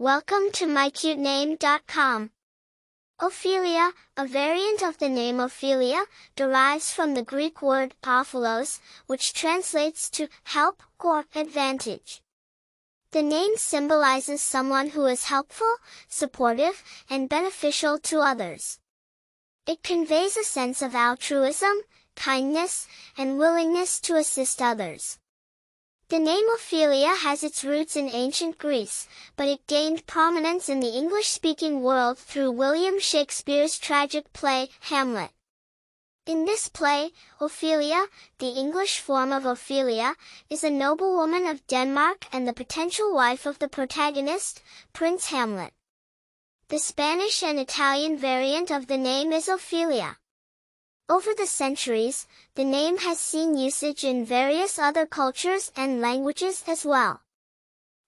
Welcome to mycutename.com. Ofelia, a variant of the name Ophelia, derives from the Greek word ophelos, which translates to help or advantage. The name symbolizes someone who is helpful, supportive, and beneficial to others. It conveys a sense of altruism, kindness, and willingness to assist others. The name Ofelia has its roots in ancient Greece, but it gained prominence in the English-speaking world through William Shakespeare's tragic play, Hamlet. In this play, Ophelia, the English form of Ofelia, is a noblewoman of Denmark and the potential wife of the protagonist, Prince Hamlet. The Spanish and Italian variant of the name is Ofelia. Over the centuries, the name has seen usage in various other cultures and languages as well.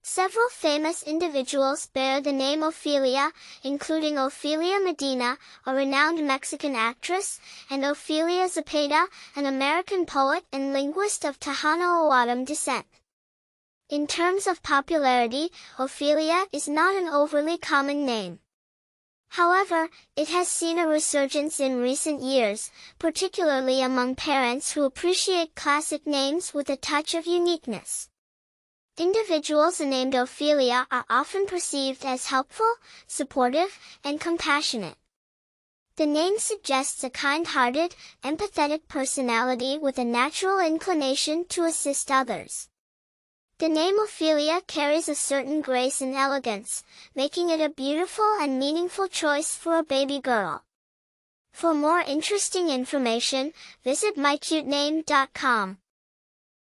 Several famous individuals bear the name Ofelia, including Ofelia Medina, a renowned Mexican actress, and Ofelia Zepeda, an American poet and linguist of O'odham descent. In terms of popularity, Ofelia is not an overly common name. However, it has seen a resurgence in recent years, particularly among parents who appreciate classic names with a touch of uniqueness. Individuals named Ofelia are often perceived as helpful, supportive, and compassionate. The name suggests a kind-hearted, empathetic personality with a natural inclination to assist others. The name Ofelia carries a certain grace and elegance, making it a beautiful and meaningful choice for a baby girl. For more interesting information, visit mycutename.com.